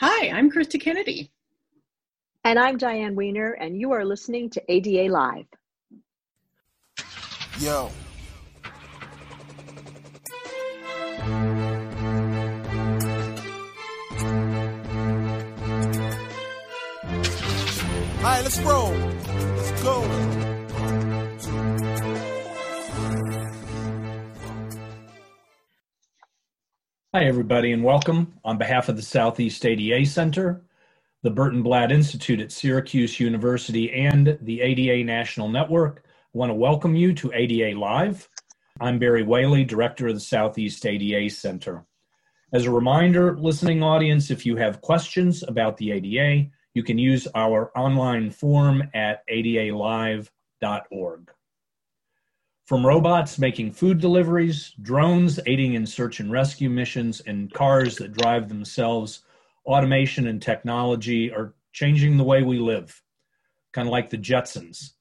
Hi, I'm Krista Kennedy. And I'm Diane Weiner, and you are listening to ADA Live. Yo. All right, let's roll. Hi, everybody, and welcome on behalf of the Southeast ADA Center, the Burton Blatt Institute at Syracuse University, and the ADA National Network. I want to welcome you to ADA Live. I'm Barry Whaley, Director of the Southeast ADA Center. As a reminder, listening audience, if you have questions about the ADA, you can use our online form at adalive.org. From robots making food deliveries, drones aiding in search and rescue missions, and cars that drive themselves, automation and technology are changing the way we live, kind of like the Jetsons.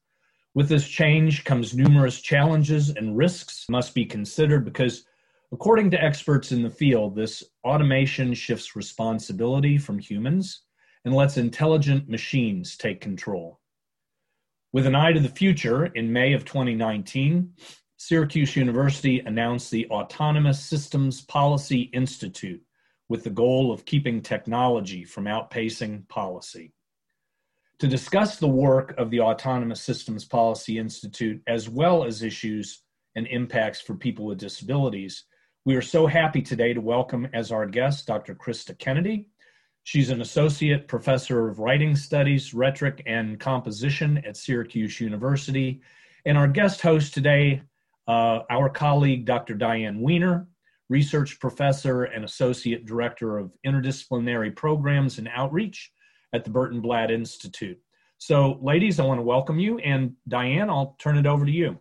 With this change comes numerous challenges and risks must be considered because, according to experts in the field, this automation shifts responsibility from humans and lets intelligent machines take control. With an eye to the future, in May of 2019, Syracuse University announced the Autonomous Systems Policy Institute with the goal of keeping technology from outpacing policy. To discuss the work of the Autonomous Systems Policy Institute, as well as issues and impacts for people with disabilities, we are so happy today to welcome as our guest Dr. Krista Kennedy, She's an associate professor of writing studies, rhetoric, and composition at Syracuse University. And our guest host today, uh, our colleague, Dr. Diane Weiner, research professor and associate director of interdisciplinary programs and outreach at the Burton Blatt Institute. So, ladies, I want to welcome you. And Diane, I'll turn it over to you.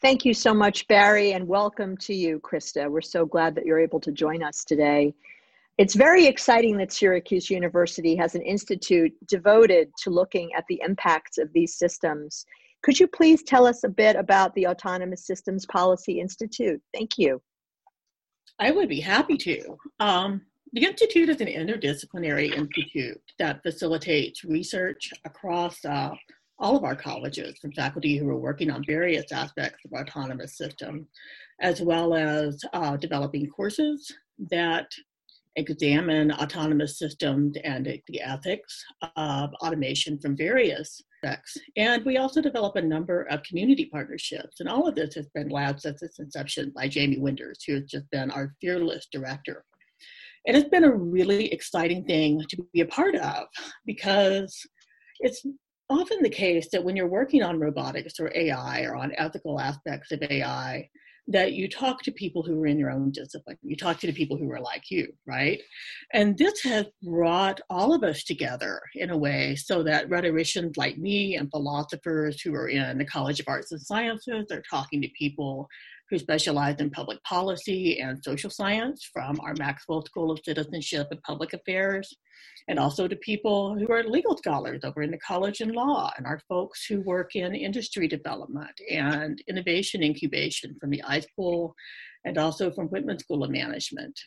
Thank you so much, Barry, and welcome to you, Krista. We're so glad that you're able to join us today. It's very exciting that Syracuse University has an institute devoted to looking at the impacts of these systems. Could you please tell us a bit about the Autonomous Systems Policy Institute? Thank you. I would be happy to. Um, the Institute is an interdisciplinary institute that facilitates research across uh, all of our colleges from faculty who are working on various aspects of autonomous systems, as well as uh, developing courses that examine autonomous systems and the ethics of automation from various aspects. And we also develop a number of community partnerships. And all of this has been led since its inception by Jamie Winders, who has just been our fearless director. And it's been a really exciting thing to be a part of because it's often the case that when you're working on robotics or AI or on ethical aspects of AI, that you talk to people who are in your own discipline. You talk to the people who are like you, right? And this has brought all of us together in a way so that rhetoricians like me and philosophers who are in the College of Arts and Sciences are talking to people who specialize in public policy and social science from our Maxwell School of Citizenship and Public Affairs, and also to people who are legal scholars over in the College in Law, and our folks who work in industry development and innovation incubation from the iSchool and also from Whitman School of Management.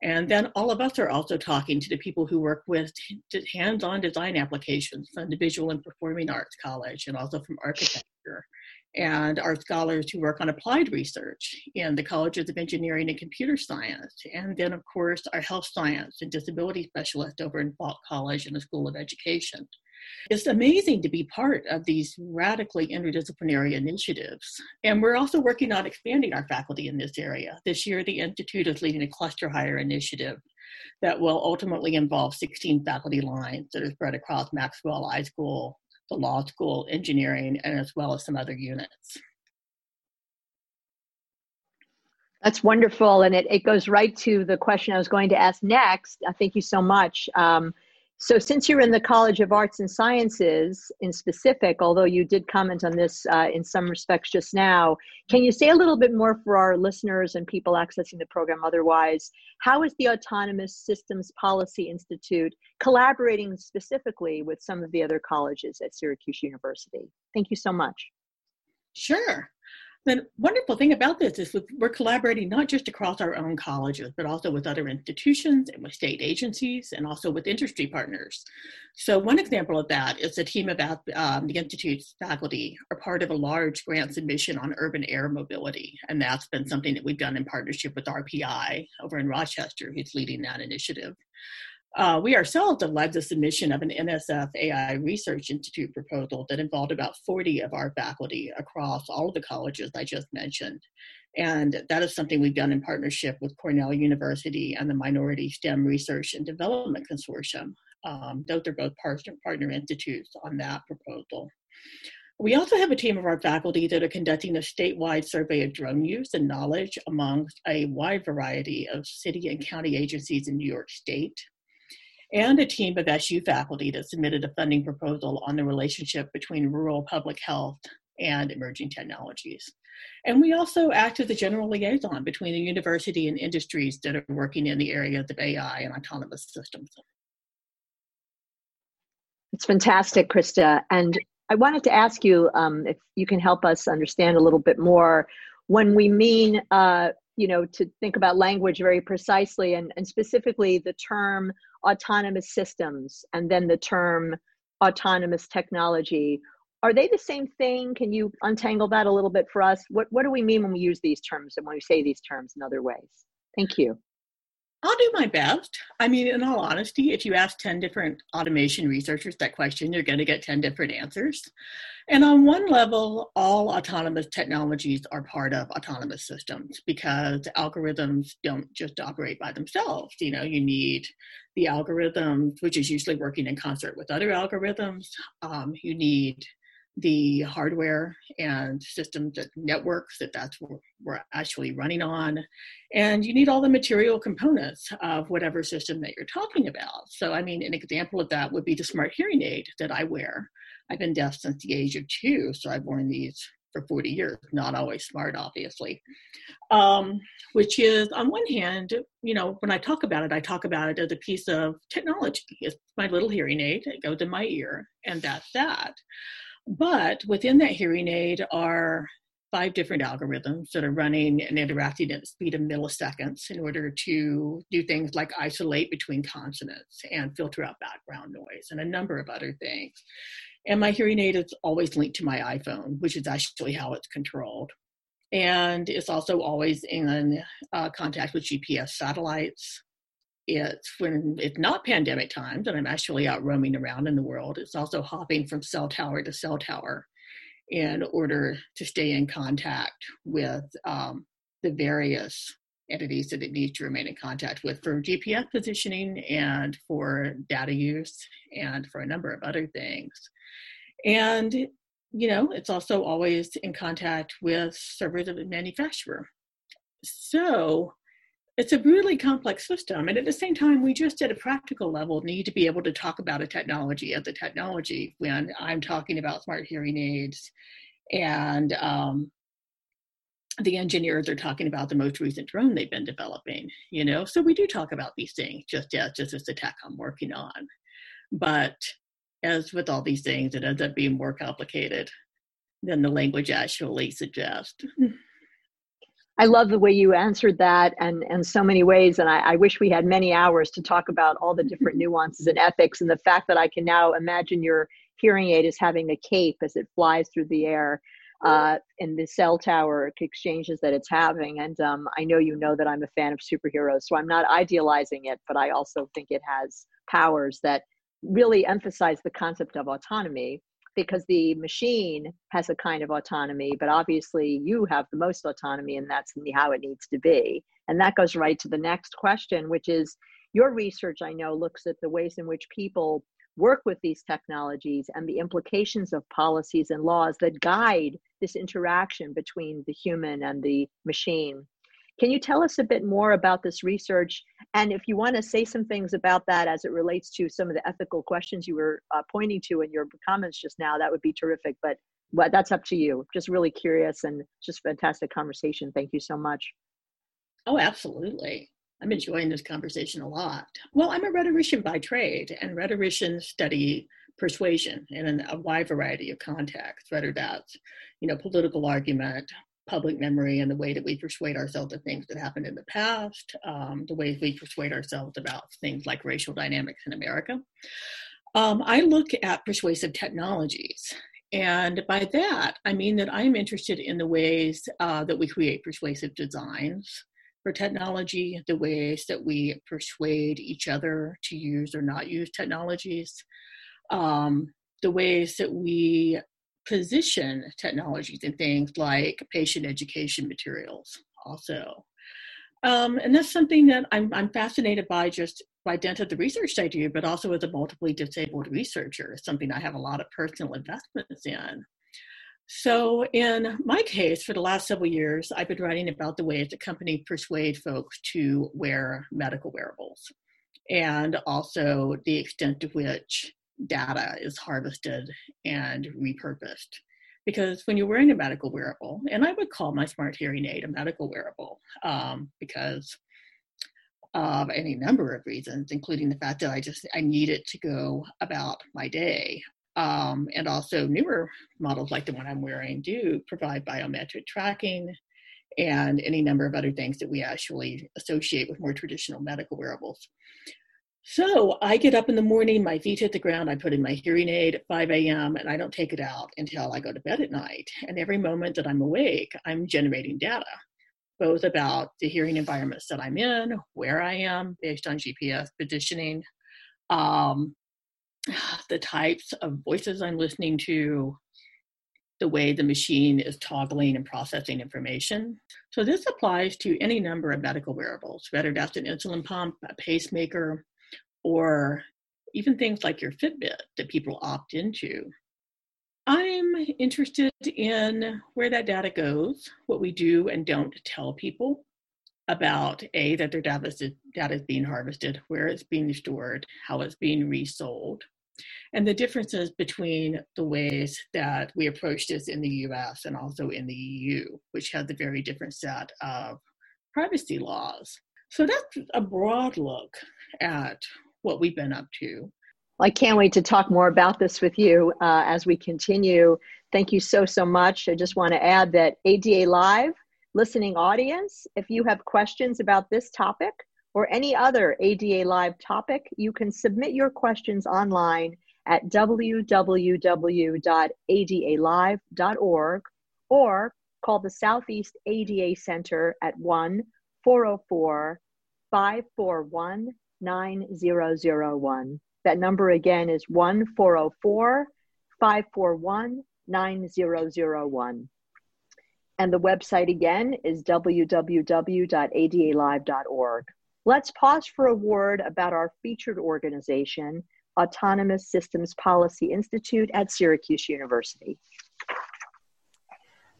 And then all of us are also talking to the people who work with hands on design applications from the Visual and Performing Arts College and also from architecture and our scholars who work on applied research in the colleges of engineering and computer science, and then, of course, our health science and disability specialists over in Falk College and the School of Education. It's amazing to be part of these radically interdisciplinary initiatives. And we're also working on expanding our faculty in this area. This year, the Institute is leading a cluster hire initiative that will ultimately involve 16 faculty lines that are spread across Maxwell iSchool, the law school, engineering, and as well as some other units. That's wonderful. And it, it goes right to the question I was going to ask next. Uh, thank you so much. Um, so, since you're in the College of Arts and Sciences in specific, although you did comment on this uh, in some respects just now, can you say a little bit more for our listeners and people accessing the program otherwise? How is the Autonomous Systems Policy Institute collaborating specifically with some of the other colleges at Syracuse University? Thank you so much. Sure. The wonderful thing about this is we're collaborating not just across our own colleges, but also with other institutions and with state agencies and also with industry partners. So one example of that is a team of um, the Institute's faculty are part of a large grant submission on urban air mobility. And that's been something that we've done in partnership with RPI over in Rochester, who's leading that initiative. Uh, we ourselves have led the submission of an NSF AI Research Institute proposal that involved about 40 of our faculty across all of the colleges I just mentioned. And that is something we've done in partnership with Cornell University and the Minority STEM Research and Development Consortium. Um, those are both partner, partner institutes on that proposal. We also have a team of our faculty that are conducting a statewide survey of drone use and knowledge amongst a wide variety of city and county agencies in New York State and a team of SU faculty that submitted a funding proposal on the relationship between rural public health and emerging technologies. And we also act as a general liaison between the university and industries that are working in the areas of AI and autonomous systems. It's fantastic, Krista. And I wanted to ask you um, if you can help us understand a little bit more when we mean, uh, you know, to think about language very precisely and, and specifically the term autonomous systems and then the term autonomous technology. Are they the same thing? Can you untangle that a little bit for us? What, what do we mean when we use these terms and when we say these terms in other ways? Thank you I'll do my best. I mean, in all honesty, if you ask 10 different automation researchers that question, you're going to get 10 different answers. And on one level, all autonomous technologies are part of autonomous systems because algorithms don't just operate by themselves. You know, you need the algorithms, which is usually working in concert with other algorithms. Um, you need the hardware and systems that networks that that's what we're actually running on. And you need all the material components of whatever system that you're talking about. So i mean an example of that would be the smart hearing aid that i wear. I've been deaf since the age of two so i've worn these for 40 years not always smart obviously. Um, which is on one hand you know when i talk about it i talk about it as a piece of technology. It's my little hearing aid it goes in my ear and that's that but within that hearing aid are five different algorithms that are running and interacting at the speed of milliseconds in order to do things like isolate between consonants and filter out background noise and a number of other things. And my hearing aid is always linked to my iPhone, which is actually how it's controlled. And it's also always in uh, contact with GPS satellites it's when it's not pandemic times and I'm actually out roaming around in the world, it's also hopping from cell tower to cell tower in order to stay in contact with um, the various entities that it needs to remain in contact with for GPS positioning and for data use and for a number of other things. And, you know, it's also always in contact with servers of the manufacturer. So it's a really complex system. And at the same time, we just at a practical level need to be able to talk about a technology as a technology when I'm talking about smart hearing aids and um, the engineers are talking about the most recent drone they've been developing, you know? So we do talk about these things just as just as the tech I'm working on. But as with all these things, it ends up being more complicated than the language actually suggests. I love the way you answered that and in so many ways. And I, I, wish we had many hours to talk about all the different nuances and ethics and the fact that I can now imagine your hearing aid is having a cape as it flies through the air uh, in the cell tower exchanges that it's having. And um, I know you know that I'm a fan of superheroes, so I'm not idealizing it, but I also think it has powers that really emphasize the concept of autonomy because the machine has a kind of autonomy, but obviously you have the most autonomy, and that's how it needs to be. And that goes right to the next question, which is your research, I know, looks at the ways in which people work with these technologies and the implications of policies and laws that guide this interaction between the human and the machine. Can you tell us a bit more about this research? And if you want to say some things about that as it relates to some of the ethical questions you were uh, pointing to in your comments just now, that would be terrific. But but that's up to you. Just really curious and just fantastic conversation. Thank you so much. Oh, absolutely. I'm enjoying this conversation a lot. Well, I'm a rhetorician by trade, and rhetoricians study persuasion in a wide variety of contexts, whether that's, you know, political argument, public memory and the way that we persuade ourselves of things that happened in the past, um, the ways we persuade ourselves about things like racial dynamics in America. Um, I look at persuasive technologies. And by that, I mean that I'm interested in the ways uh, that we create persuasive designs for technology, the ways that we persuade each other to use or not use technologies, um, the ways that we position technologies and things like patient education materials also. Um, and that's something that I'm, I'm fascinated by just by dint of the research I do, but also as a multiply disabled researcher, something I have a lot of personal investments in. So, in my case, for the last several years, I've been writing about the ways that companies persuade folks to wear medical wearables and also the extent to which data is harvested and repurposed. Because when you're wearing a medical wearable, and I would call my smart hearing aid a medical wearable um, because of any number of reasons, including the fact that I just I need it to go about my day. Um, and also newer models like the one I'm wearing do provide biometric tracking and any number of other things that we actually associate with more traditional medical wearables. So I get up in the morning, my feet hit the ground, I put in my hearing aid at 5 a.m., and I don't take it out until I go to bed at night. And every moment that I'm awake, I'm generating data, both about the hearing environments that I'm in, where I am based on GPS positioning, um, the types of voices I'm listening to, the way the machine is toggling and processing information. So this applies to any number of medical wearables, whether that's an insulin pump, a pacemaker, or even things like your Fitbit that people opt into. I'm interested in where that data goes, what we do and don't tell people about A, that their data is, data is being harvested, where it's being stored, how it's being resold, and the differences between the ways that we approach this in the US and also in the EU, which has a very different set of privacy laws. So that's a broad look at what we've been up to. I can't wait to talk more about this with you uh, as we continue. Thank you so, so much. I just want to add that ADA Live listening audience, if you have questions about this topic or any other ADA Live topic, you can submit your questions online at www.adalive.org or call the Southeast ADA Center at 1 404 541 9001. That number again is 1 404 541 9001. And the website again is www.adalive.org. Let's pause for a word about our featured organization, Autonomous Systems Policy Institute at Syracuse University.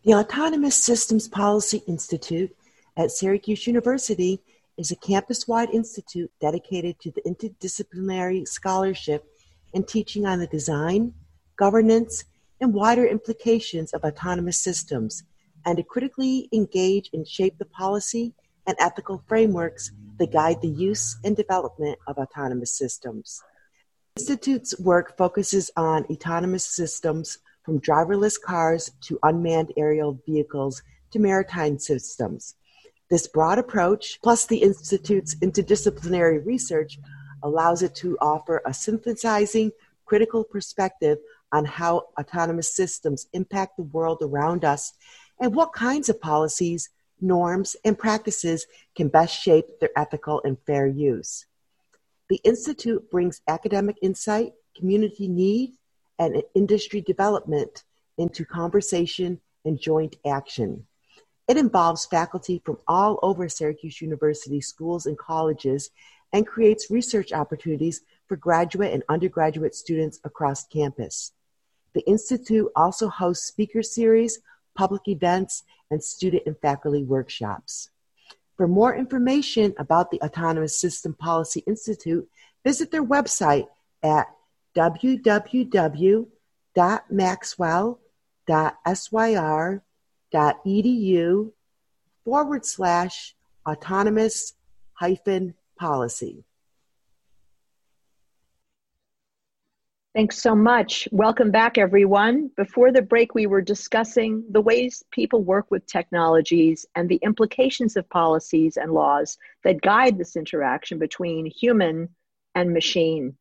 The Autonomous Systems Policy Institute at Syracuse University is a campus-wide institute dedicated to the interdisciplinary scholarship and teaching on the design, governance, and wider implications of autonomous systems, and to critically engage and shape the policy and ethical frameworks that guide the use and development of autonomous systems. The Institute's work focuses on autonomous systems from driverless cars to unmanned aerial vehicles to maritime systems this broad approach, plus the Institute's interdisciplinary research, allows it to offer a synthesizing, critical perspective on how autonomous systems impact the world around us and what kinds of policies, norms, and practices can best shape their ethical and fair use. The Institute brings academic insight, community need, and industry development into conversation and joint action. It involves faculty from all over Syracuse University schools and colleges and creates research opportunities for graduate and undergraduate students across campus. The Institute also hosts speaker series, public events, and student and faculty workshops. For more information about the Autonomous System Policy Institute, visit their website at www.maxwell.syr edu forward slash autonomous hyphen policy. Thanks so much. Welcome back, everyone. Before the break, we were discussing the ways people work with technologies and the implications of policies and laws that guide this interaction between human and machine.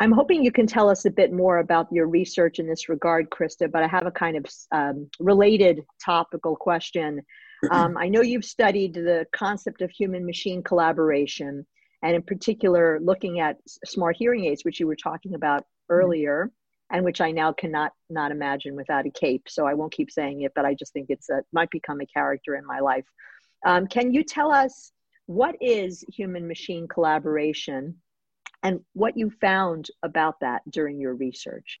I'm hoping you can tell us a bit more about your research in this regard, Krista, but I have a kind of um, related topical question. Um, I know you've studied the concept of human machine collaboration, and in particular, looking at smart hearing aids, which you were talking about Mm-hmm. earlier and which I now cannot not imagine without a cape. So I won't keep saying it, but I just think it's a might become a character in my life. Um, can you tell us what is human machine collaboration and what you found about that during your research?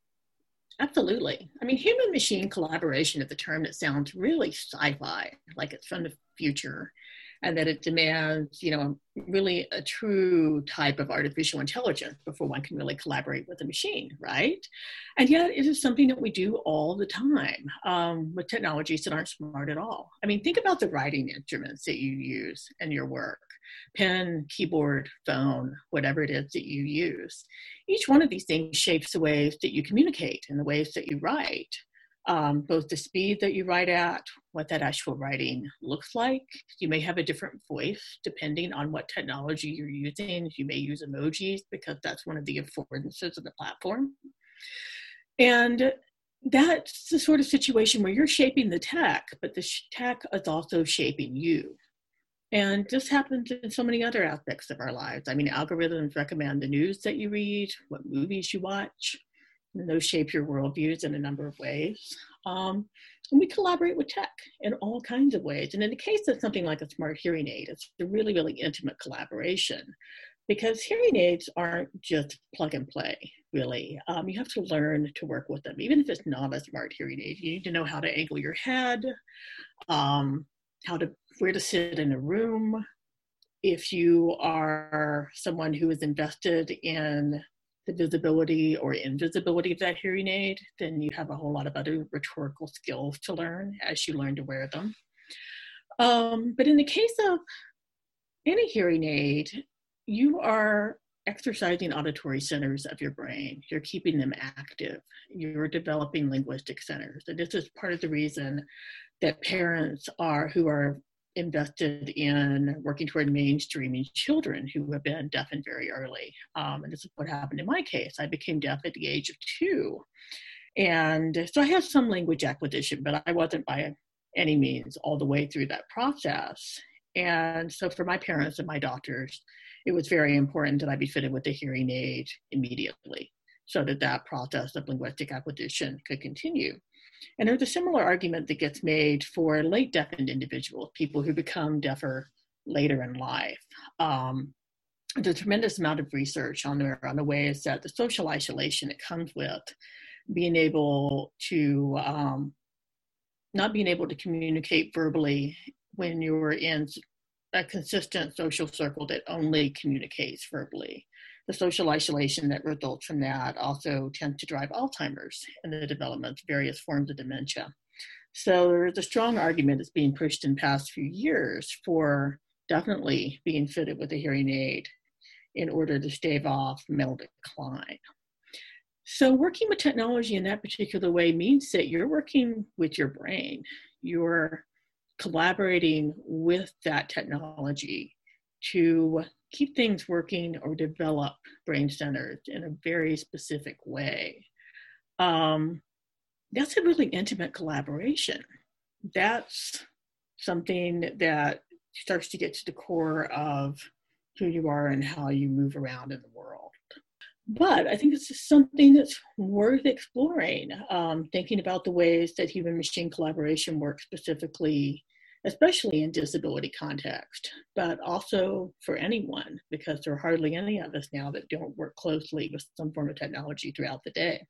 Absolutely. I mean, human machine collaboration is a term that sounds really sci fi, like it's from the future and that it demands, you know, really a true type of artificial intelligence before one can really collaborate with a machine, right? And yet, it is something that we do all the time um, with technologies that aren't smart at all. I mean, think about the writing instruments that you use in your work pen, keyboard, phone, whatever it is that you use. Each one of these things shapes the ways that you communicate and the ways that you write um, both the speed that you write at, what that actual writing looks like. You may have a different voice depending on what technology you're using. You may use emojis because that's one of the affordances of the platform. And that's the sort of situation where you're shaping the tech, but the tech is also shaping you. And this happens in so many other aspects of our lives. I mean, algorithms recommend the news that you read, what movies you watch, and those shape your worldviews in a number of ways. Um, and we collaborate with tech in all kinds of ways. And in the case of something like a smart hearing aid, it's a really, really intimate collaboration because hearing aids aren't just plug and play, really. Um, you have to learn to work with them. Even if it's not a smart hearing aid, you need to know how to angle your head, um, how to where to sit in a room. If you are someone who is invested in the visibility or invisibility of that hearing aid, then you have a whole lot of other rhetorical skills to learn as you learn to wear them. Um, but in the case of any hearing aid, you are exercising auditory centers of your brain. You're keeping them active. You're developing linguistic centers. And this is part of the reason that parents are who are invested in working toward mainstreaming children who have been deafened very early. Um, and this is what happened in my case. I became deaf at the age of two. And so I had some language acquisition, but I wasn't by any means all the way through that process. And so for my parents and my doctors, it was very important that I be fitted with a hearing aid immediately so that that process of linguistic acquisition could continue. And there's a similar argument that gets made for late deafened individuals, people who become deafer later in life. Um, there's a tremendous amount of research on the, on the ways that the social isolation that comes with being able to um, not being able to communicate verbally when you're in a consistent social circle that only communicates verbally the social isolation that results from that also tends to drive Alzheimer's and the development of various forms of dementia. So there's a strong argument that's being pushed in past few years for definitely being fitted with a hearing aid in order to stave off mental decline. So working with technology in that particular way means that you're working with your brain. You're collaborating with that technology to keep things working or develop brain centers in a very specific way. Um, that's a really intimate collaboration. That's something that starts to get to the core of who you are and how you move around in the world. But I think it's just something that's worth exploring, um, thinking about the ways that human machine collaboration works specifically especially in disability context, but also for anyone, because there are hardly any of us now that don't work closely with some form of technology throughout the day.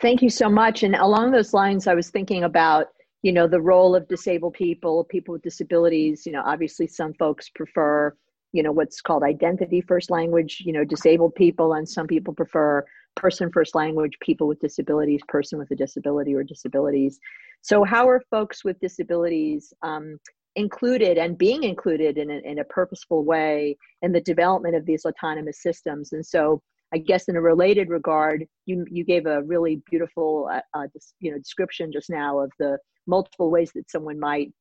Thank you so much. And along those lines, I was thinking about, you know, the role of disabled people, people with disabilities. You know, obviously some folks prefer, you know, what's called identity first language, you know, disabled people, and some people prefer person first language, people with disabilities, person with a disability or disabilities. So, how are folks with disabilities um, included and being included in a, in a purposeful way in the development of these autonomous systems? And so, I guess in a related regard, you you gave a really beautiful uh, uh, you know description just now of the multiple ways that someone might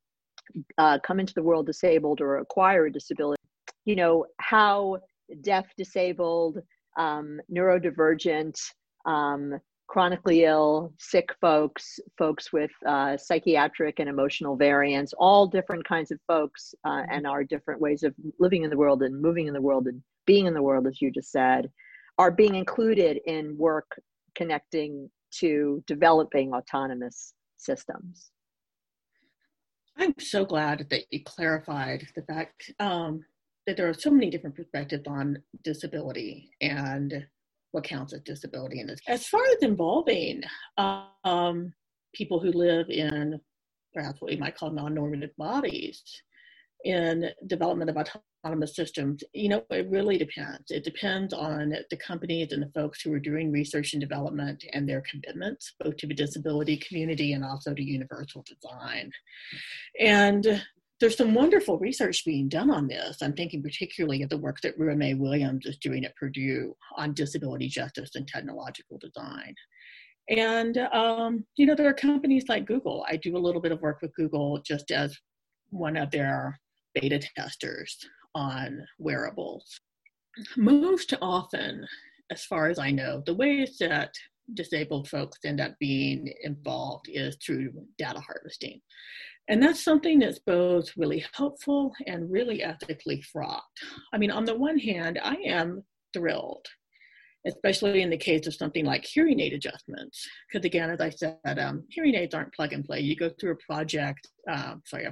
uh, come into the world disabled or acquire a disability. You know how deaf, disabled, um, neurodivergent, um, chronically ill, sick folks, folks with uh, psychiatric and emotional variants, all different kinds of folks, uh, mm-hmm. and our different ways of living in the world and moving in the world and being in the world, as you just said, are being included in work connecting to developing autonomous systems. I'm so glad that you clarified the fact um, that there are so many different perspectives on disability and what counts as disability in this. As far as involving um, people who live in perhaps what we might call non-normative bodies in development of autonomous systems, you know, it really depends. It depends on the companies and the folks who are doing research and development and their commitments, both to the disability community and also to universal design. And there's some wonderful research being done on this. I'm thinking particularly of the work that Renee Williams is doing at Purdue on disability justice and technological design. And, um, you know, there are companies like Google. I do a little bit of work with Google just as one of their beta testers on wearables. Most often, as far as I know, the ways that disabled folks end up being involved is through data harvesting. And that's something that's both really helpful and really ethically fraught. I mean, on the one hand, I am thrilled, especially in the case of something like hearing aid adjustments. Because again, as I said, um, hearing aids aren't plug and play. You go through a project, uh, sorry,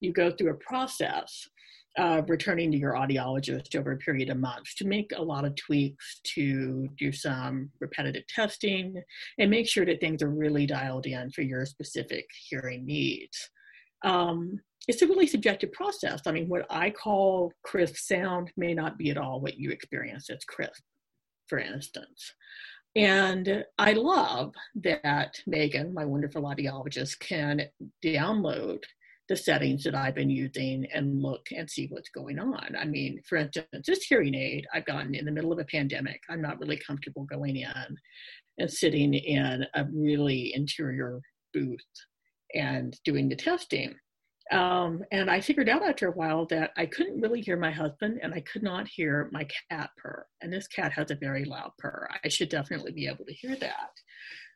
you go through a process of returning to your audiologist over a period of months to make a lot of tweaks, to do some repetitive testing, and make sure that things are really dialed in for your specific hearing needs um, it's a really subjective process. I mean, what I call crisp sound may not be at all what you experience as crisp, for instance. And I love that Megan, my wonderful audiologist, can download the settings that I've been using and look and see what's going on. I mean, for instance, this hearing aid I've gotten in the middle of a pandemic. I'm not really comfortable going in and sitting in a really interior booth and doing the testing. Um, and I figured out after a while that I couldn't really hear my husband and I could not hear my cat purr. And this cat has a very loud purr. I should definitely be able to hear that.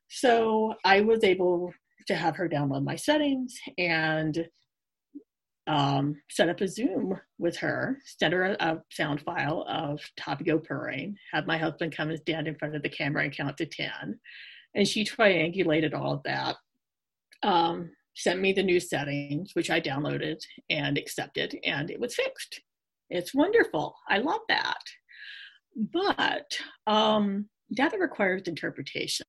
So I was able to have her download my settings and um, set up a Zoom with her, send her a, a sound file of Tapio purring, have my husband come and stand in front of the camera and count to 10. And she triangulated all of that um, sent me the new settings, which I downloaded and accepted, and it was fixed. It's wonderful. I love that. But um, data requires interpretation,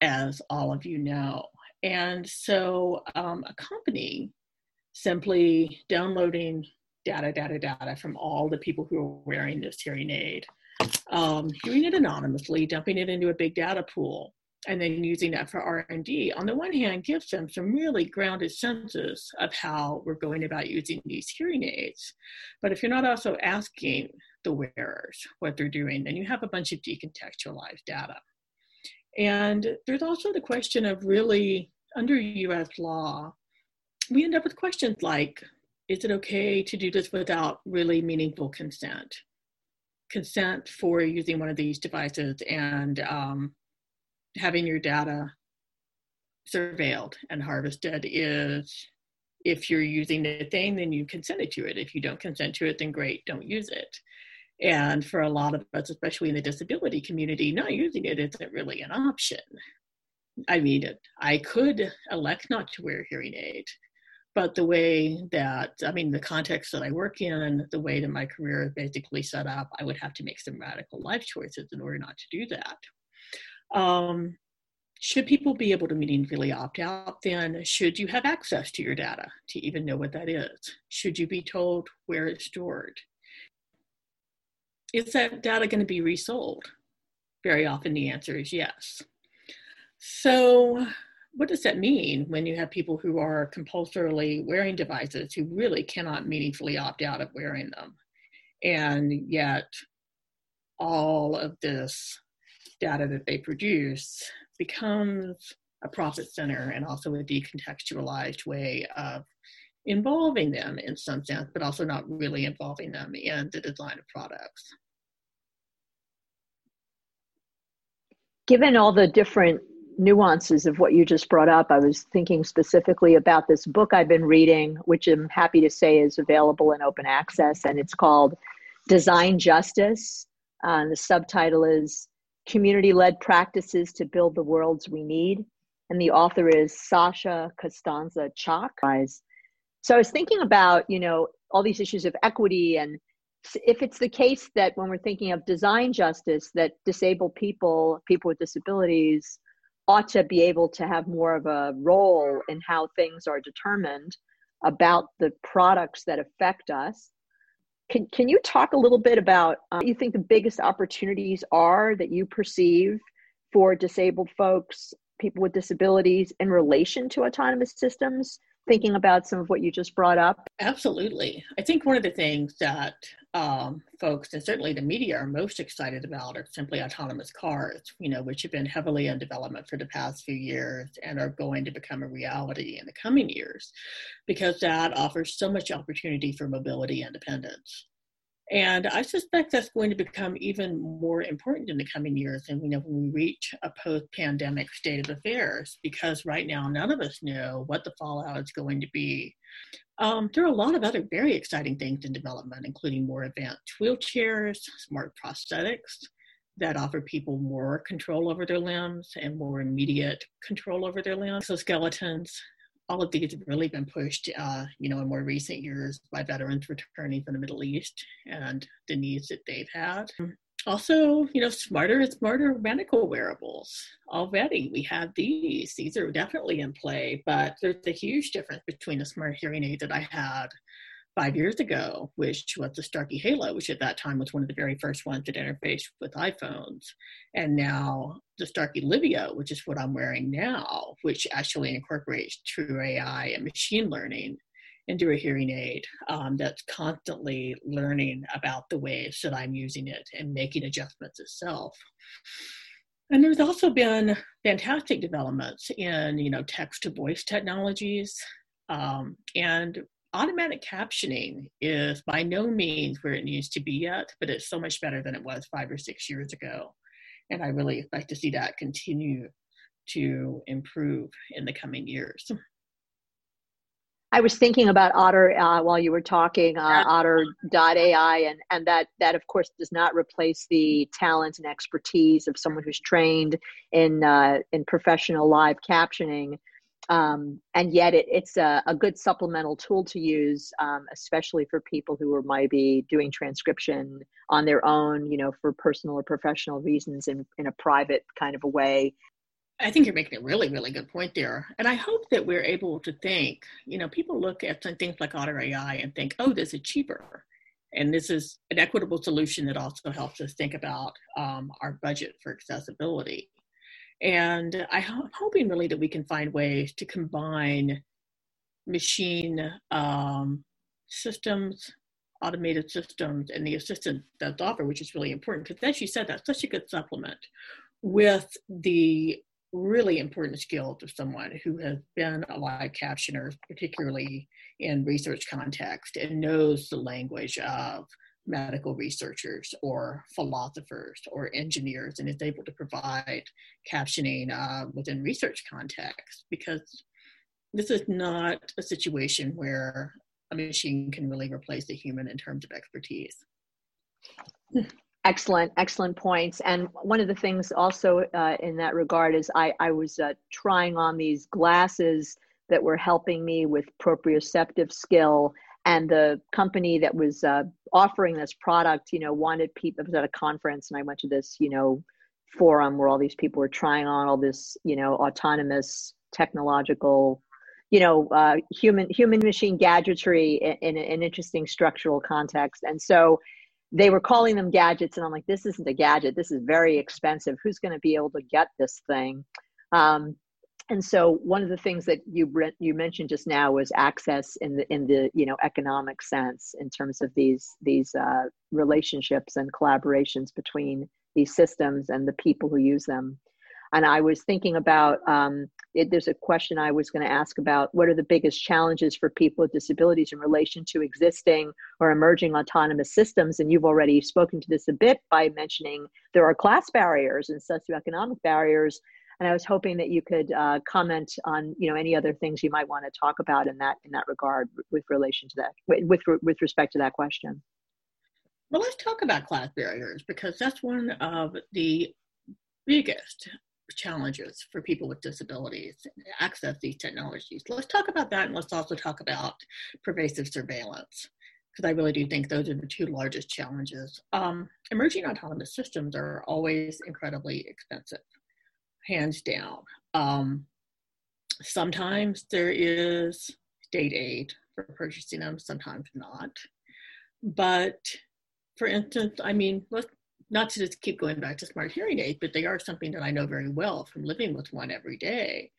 as all of you know. And so um, a company simply downloading data, data, data from all the people who are wearing this hearing aid, um, doing it anonymously, dumping it into a big data pool, and then using that for R&D, on the one hand, gives them some really grounded senses of how we're going about using these hearing aids. But if you're not also asking the wearers what they're doing, then you have a bunch of decontextualized data. And there's also the question of really, under US law, we end up with questions like, is it okay to do this without really meaningful consent? Consent for using one of these devices and um, having your data surveilled and harvested is if you're using the thing, then you consented to it. If you don't consent to it, then great, don't use it. And for a lot of us, especially in the disability community, not using it isn't really an option. I mean, I could elect not to wear a hearing aid, but the way that, I mean, the context that I work in, the way that my career is basically set up, I would have to make some radical life choices in order not to do that. Um, should people be able to meaningfully opt out, then should you have access to your data to even know what that is? Should you be told where it's stored? Is that data going to be resold? Very often the answer is yes. So, what does that mean when you have people who are compulsorily wearing devices who really cannot meaningfully opt out of wearing them? And yet, all of this data that they produce becomes a profit center and also a decontextualized way of involving them in some sense, but also not really involving them in the design of products. Given all the different nuances of what you just brought up, I was thinking specifically about this book I've been reading, which I'm happy to say is available in open access, and it's called Design Justice. Uh, the subtitle is Community Led Practices to Build the Worlds We Need. And the author is Sasha Costanza Chock. So I was thinking about, you know, all these issues of equity and if it's the case that when we're thinking of design justice that disabled people people with disabilities ought to be able to have more of a role in how things are determined about the products that affect us can, can you talk a little bit about uh, you think the biggest opportunities are that you perceive for disabled folks people with disabilities in relation to autonomous systems thinking about some of what you just brought up? Absolutely. I think one of the things that um, folks and certainly the media are most excited about are simply autonomous cars, you know, which have been heavily in development for the past few years and are going to become a reality in the coming years because that offers so much opportunity for mobility independence. And I suspect that's going to become even more important in the coming years and you know when we reach a post-pandemic state of affairs, because right now none of us know what the fallout is going to be. Um, there are a lot of other very exciting things in development, including more advanced wheelchairs, smart prosthetics that offer people more control over their limbs and more immediate control over their limbs. Exoskeletons, all of these have really been pushed, uh, you know, in more recent years by veterans returning from the Middle East and the needs that they've had. Also, you know, smarter and smarter medical wearables. Already we have these. These are definitely in play, but there's a huge difference between a smart hearing aid that I had five years ago, which was the Starkey Halo, which at that time was one of the very first ones that interfaced with iPhones. And now the Starkey Livio, which is what I'm wearing now, which actually incorporates true AI and machine learning into a hearing aid um, that's constantly learning about the ways that I'm using it and making adjustments itself. And there's also been fantastic developments in, you know, text to voice technologies um, and automatic captioning is by no means where it needs to be yet, but it's so much better than it was five or six years ago. And I really expect to see that continue to improve in the coming years. I was thinking about Otter uh, while you were talking, uh, Otter.ai, and, and that, that, of course, does not replace the talent and expertise of someone who's trained in, uh, in professional live captioning um, and yet it, it's a, a, good supplemental tool to use, um, especially for people who are maybe doing transcription on their own, you know, for personal or professional reasons in, in a private kind of a way. I think you're making a really, really good point there. And I hope that we're able to think, you know, people look at things like Otter AI and think, oh, this is cheaper. And this is an equitable solution that also helps us think about um, our budget for accessibility. And I'm hoping really that we can find ways to combine machine um, systems, automated systems, and the assistance that's offered, which is really important because, as you said, that's such a good supplement with the really important skills of someone who has been a live captioner, particularly in research context, and knows the language of medical researchers or philosophers or engineers and is able to provide captioning uh, within research context because this is not a situation where a machine can really replace a human in terms of expertise. Excellent, excellent points. And one of the things also uh, in that regard is I, I was uh, trying on these glasses that were helping me with proprioceptive skill and the company that was uh, offering this product you know wanted people it was at a conference and i went to this you know forum where all these people were trying on all this you know autonomous technological you know uh, human human machine gadgetry in, in an interesting structural context. And so they were calling them gadgets and i'm like this isn't a gadget. This is very expensive. Who's going to be able to get this thing? Um, and so one of the things that you you mentioned just now was access in the in the you know economic sense in terms of these these uh, relationships and collaborations between these systems and the people who use them. And i was thinking about um, it, there's a question i was going to ask about what are the biggest challenges for people with disabilities in relation to existing or emerging autonomous systems? And you've already spoken to this a bit by mentioning there are class barriers and socioeconomic barriers and I was hoping that you could uh, comment on you know any other things you might want to talk about in that in that regard with relation to that with with respect to that question. Well, let's talk about class barriers because that's one of the biggest challenges for people with disabilities access these technologies. Let's talk about that and let's also talk about pervasive surveillance because I really do think those are the two largest challenges. Um, emerging autonomous systems are always incredibly expensive hands down. Um, sometimes there is state aid for purchasing them, sometimes not. But for instance, I mean, let's not to just keep going back to smart hearing aids, but they are something that I know very well from living with one every day.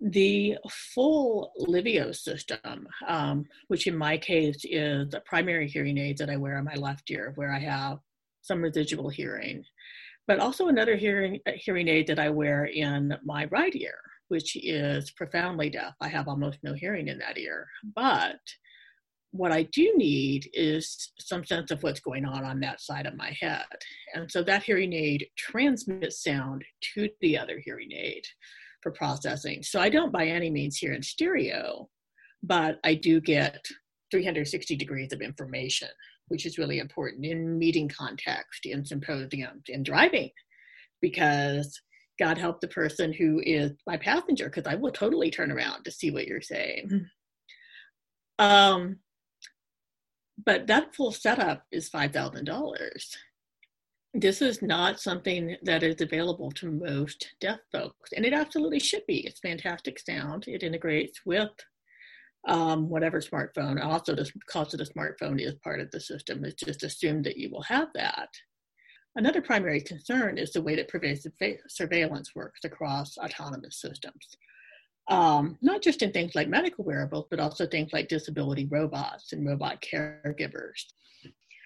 The full Livio system, um, which in my case is a primary hearing aid that I wear on my left ear, where I have some residual hearing, but also another hearing uh, hearing aid that I wear in my right ear, which is profoundly deaf. I have almost no hearing in that ear, but what I do need is some sense of what's going on on that side of my head. And so that hearing aid transmits sound to the other hearing aid for processing. So I don't by any means hear in stereo, but I do get 360 degrees of information which is really important in meeting context, in symposiums, in driving, because God help the person who is my passenger, because I will totally turn around to see what you're saying. Mm-hmm. Um, but that full setup is $5,000. This is not something that is available to most deaf folks, and it absolutely should be. It's fantastic sound. It integrates with um, whatever smartphone. Also, the cost of the smartphone is part of the system. It's just assumed that you will have that. Another primary concern is the way that pervasive surveillance works across autonomous systems. Um, not just in things like medical wearables, but also things like disability robots and robot caregivers.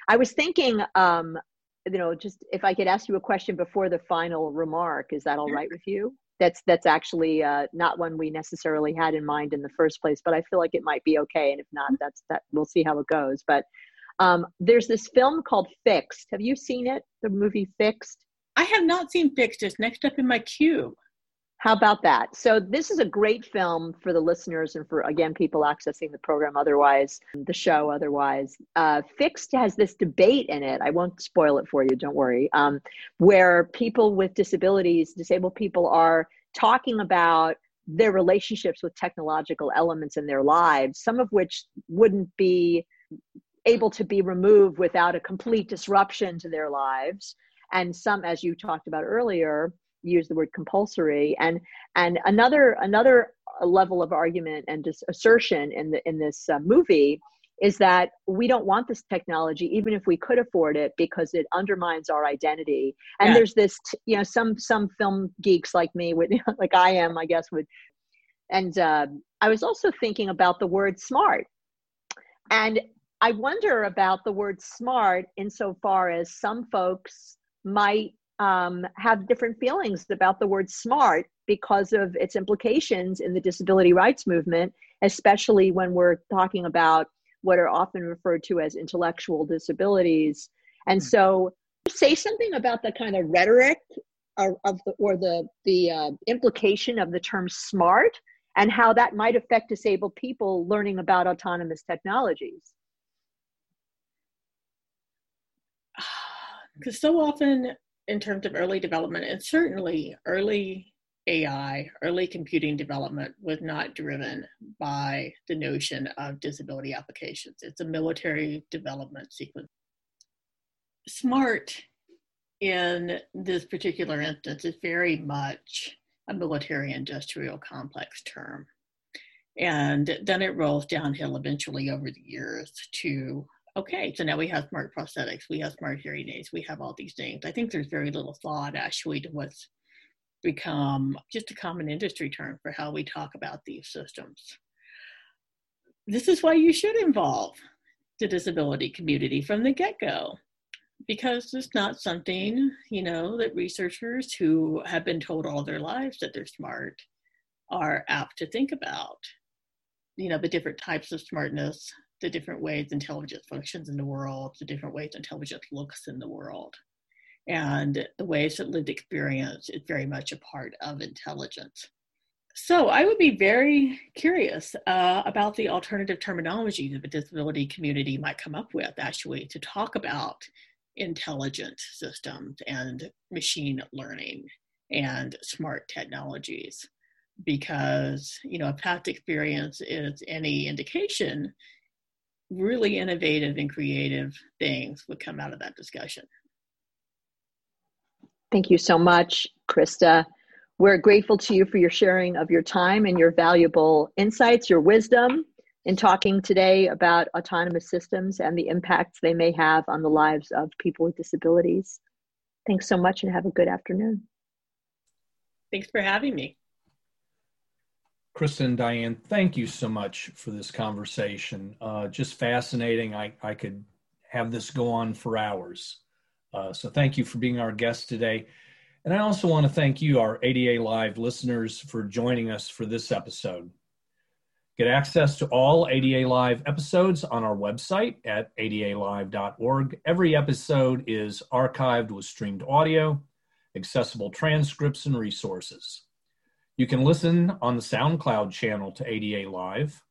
I was thinking, um, you know, just if I could ask you a question before the final remark, is that all right with you? That's that's actually uh, not one we necessarily had in mind in the first place but i feel like it might be okay and if not mm-hmm. that's that we'll see how it goes but um, there's this film called fixed. Have you seen it? The movie fixed? I have not seen fixed. It's next up in my queue how about that? So this is a great film for the listeners and for again people accessing the program otherwise, the show otherwise. Uh, Fixed has this debate in it. I won't spoil it for you. Don't worry. Um, where people with disabilities, disabled people, are talking about their relationships with technological elements in their lives, some of which wouldn't be able to be removed without a complete disruption to their lives, and some, as you talked about earlier use the word compulsory. And and another another level of argument and just assertion in the in this uh, movie is that we don't want this technology even if we could afford it because it undermines our identity. And yeah. there's this you know some some film geeks like me would like i am i guess would and uh, i was also thinking about the word smart. And i wonder about the word smart insofar as some folks might um, have different feelings about the word smart because of its implications in the disability rights movement, especially when we're talking about what are often referred to as intellectual disabilities. And hmm. so, say something about the kind of rhetoric of, of the, or the the uh, implication of the term smart and how that might affect disabled people learning about autonomous technologies. Because so often in terms of early development, and certainly early AI, early computing development was not driven by the notion of disability applications. It's a military development sequence. SMART in this particular instance is very much a military industrial complex term. And then it rolls downhill eventually over the years to okay, so now we have smart prosthetics, we have smart hearing aids, we have all these things. I think there's very little thought actually to what's become just a common industry term for how we talk about these systems. This is why you should involve the disability community from the get go because it's not something, you know, that researchers who have been told all their lives that they're smart are apt to think about. You know, the different types of smartness, the different ways intelligence functions in the world, the different ways intelligence looks in the world. And the ways that lived experience is very much a part of intelligence. So I would be very curious uh, about the alternative terminology that the disability community might come up with actually to talk about intelligent systems and machine learning and smart technologies because you know a past experience is any indication really innovative and creative things would come out of that discussion thank you so much krista we're grateful to you for your sharing of your time and your valuable insights your wisdom in talking today about autonomous systems and the impacts they may have on the lives of people with disabilities. Thanks so much and have a good afternoon. Thanks for having me. Kristen, Diane, thank you so much for this conversation. Uh, just fascinating. I, I could have this go on for hours. Uh, so thank you for being our guest today. And I also want to thank you, our ADA Live listeners, for joining us for this episode. Get access to all ADA Live episodes on our website at adalive.org. Every episode is archived with streamed audio, accessible transcripts, and resources. You can listen on the SoundCloud channel to ADA Live.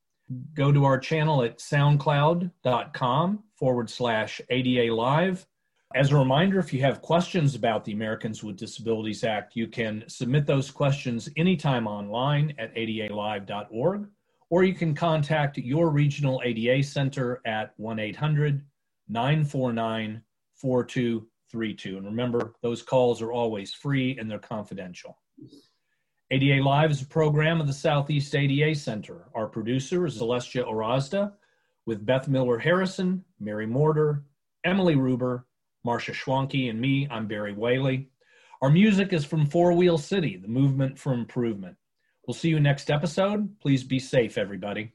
Go to our channel at soundcloud.com forward slash ADA Live. As a reminder, if you have questions about the Americans with Disabilities Act, you can submit those questions anytime online at adalive.org or you can contact your regional ADA center at 1 800 949 4232. And remember, those calls are always free and they're confidential. ADA Live is a program of the Southeast ADA Center. Our producer is Celestia Ohrazda with Beth Miller Harrison, Mary Morter, Emily Ruber, Marcia Schwanke, and me. I'm Barry Whaley. Our music is from Four Wheel City, the movement for improvement. We'll see you next episode. Please be safe, everybody.